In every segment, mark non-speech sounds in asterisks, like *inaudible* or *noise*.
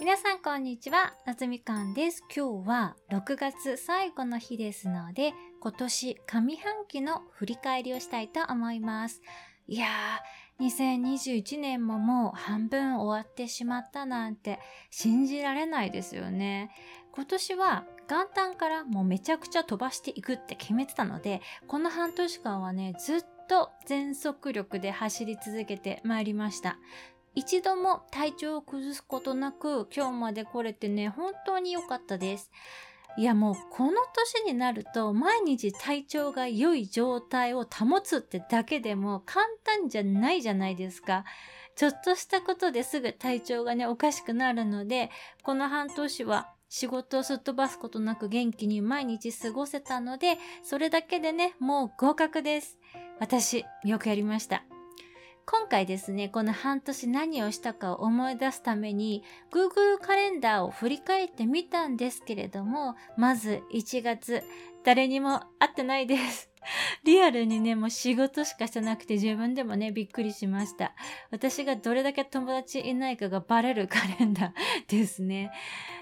皆さんこんにちは、夏みかんです。今日は6月最後の日ですので、今年上半期の振り返りをしたいと思います。いやー、2021年ももう半分終わってしまったなんて信じられないですよね。今年は元旦からもうめちゃくちゃ飛ばしていくって決めてたので、この半年間はね、ずっと全速力で走り続けてまいりました。一度も体調を崩すことなく今日まで来れてね、本当に良かったです。いやもうこの年になると毎日体調が良い状態を保つってだけでも簡単じゃないじゃないですか。ちょっとしたことですぐ体調がねおかしくなるので、この半年は仕事をすっ飛ばすことなく元気に毎日過ごせたので、それだけでね、もう合格です。私、よくやりました。今回ですね、この半年何をしたかを思い出すために Google カレンダーを振り返ってみたんですけれども、まず1月、誰にも会ってないです。*laughs* リアルにね、もう仕事しかしてなくて自分でもね、びっくりしました。私がどれだけ友達いないかがバレるカレンダー *laughs* ですね。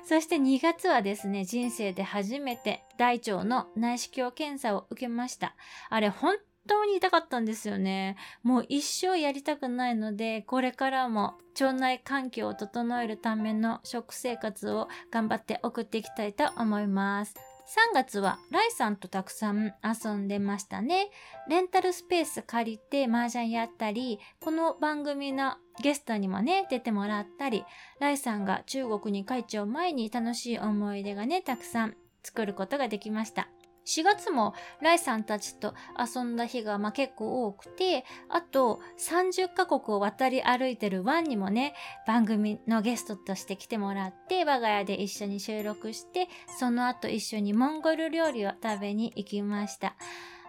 そして2月はですね、人生で初めて大腸の内視鏡検査を受けました。あれ、本当に痛かったんですよね。もう一生やりたくないので、これからも腸内環境を整えるための食生活を頑張って送っていきたいと思います。3月はライさんとたくさん遊んでましたね。レンタルスペース借りて麻雀やったり、この番組のゲストにもね、出てもらったり、ライさんが中国に帰っちゃう前に楽しい思い出がね、たくさん作ることができました。4月もライさんたちと遊んだ日がまあ結構多くて、あと30カ国を渡り歩いてるワンにもね、番組のゲストとして来てもらって、我が家で一緒に収録して、その後一緒にモンゴル料理を食べに行きました。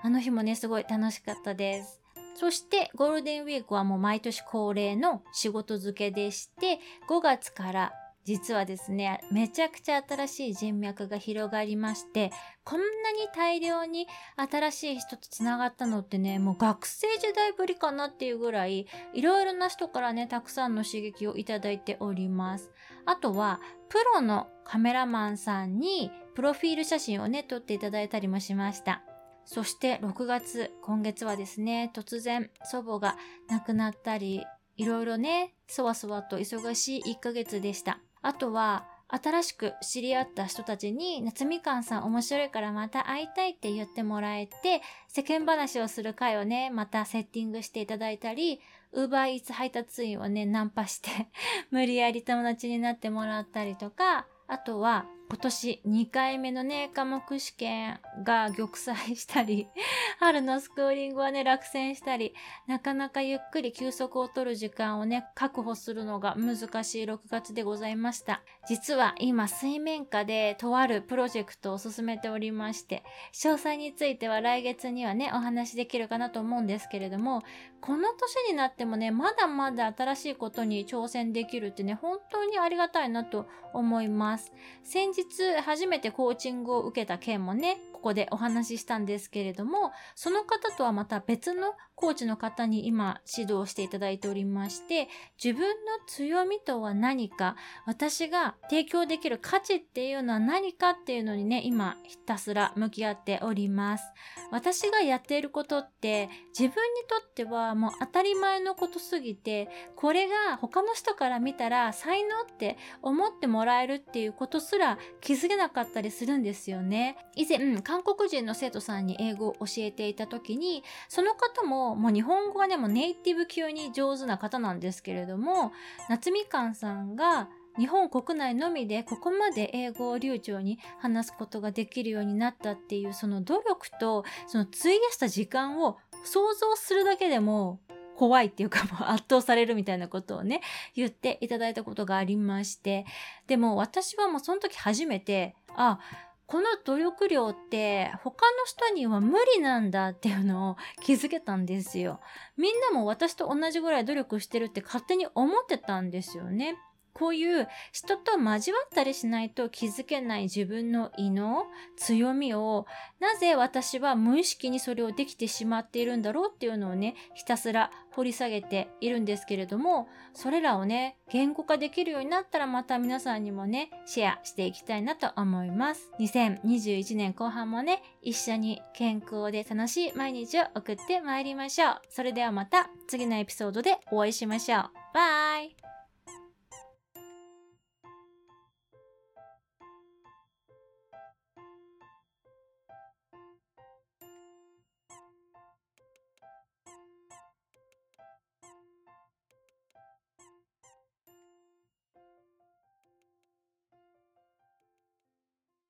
あの日もね、すごい楽しかったです。そしてゴールデンウィークはもう毎年恒例の仕事漬けでして、5月から実はですね、めちゃくちゃ新しい人脈が広がりまして、こんなに大量に新しい人と繋がったのってね、もう学生時代ぶりかなっていうぐらい、いろいろな人からね、たくさんの刺激をいただいております。あとは、プロのカメラマンさんに、プロフィール写真をね、撮っていただいたりもしました。そして6月、今月はですね、突然祖母が亡くなったり、いろいろね、そわそわと忙しい1ヶ月でした。あとは、新しく知り合った人たちに、夏みかんさん面白いからまた会いたいって言ってもらえて、世間話をする会をね、またセッティングしていただいたり、ウーバーイーツ配達員をね、ナンパして *laughs* 無理やり友達になってもらったりとか、あとは、今年2回目のね、科目試験が玉砕したり、*laughs* 春のスクーリングはね、落選したり、なかなかゆっくり休息を取る時間をね、確保するのが難しい6月でございました。実は今、水面下でとあるプロジェクトを進めておりまして、詳細については来月にはね、お話しできるかなと思うんですけれども、この年になってもね、まだまだ新しいことに挑戦できるってね、本当にありがたいなと思います。先日初めてコーチングを受けた件もね、ここでお話ししたんですけれども、その方とはまた別のコーチの方に今指導していただいておりまして、自分の強みとは何か、私が提供できる価値っていうのは何かっていうのにね、今ひたすら向き合っております。私がやっていることって自分にとってはもう当たり前のことすぎて、これが他の人から見たら才能って思ってもらえるっていうことすら気づけなかったりするんですよね。以前、韓国人の生徒さんに英語を教えていた時に、その方ももう日本語がね、もうネイティブ級に上手な方なんですけれども、夏みかんさんが日本国内のみでここまで英語を流暢に話すことができるようになったっていうその努力とその費やした時間を想像するだけでも怖いっていうかもう圧倒されるみたいなことをね、言っていただいたことがありまして、でも私はもうその時初めて、あ、この努力量って他の人には無理なんだっていうのを *laughs* 気づけたんですよ。みんなも私と同じぐらい努力してるって勝手に思ってたんですよね。こういう人と交わったりしないと気づけない自分の異能、強みを、なぜ私は無意識にそれをできてしまっているんだろうっていうのをね、ひたすら掘り下げているんですけれども、それらをね、言語化できるようになったらまた皆さんにもね、シェアしていきたいなと思います。2021年後半もね、一緒に健康で楽しい毎日を送ってまいりましょう。それではまた次のエピソードでお会いしましょう。バイ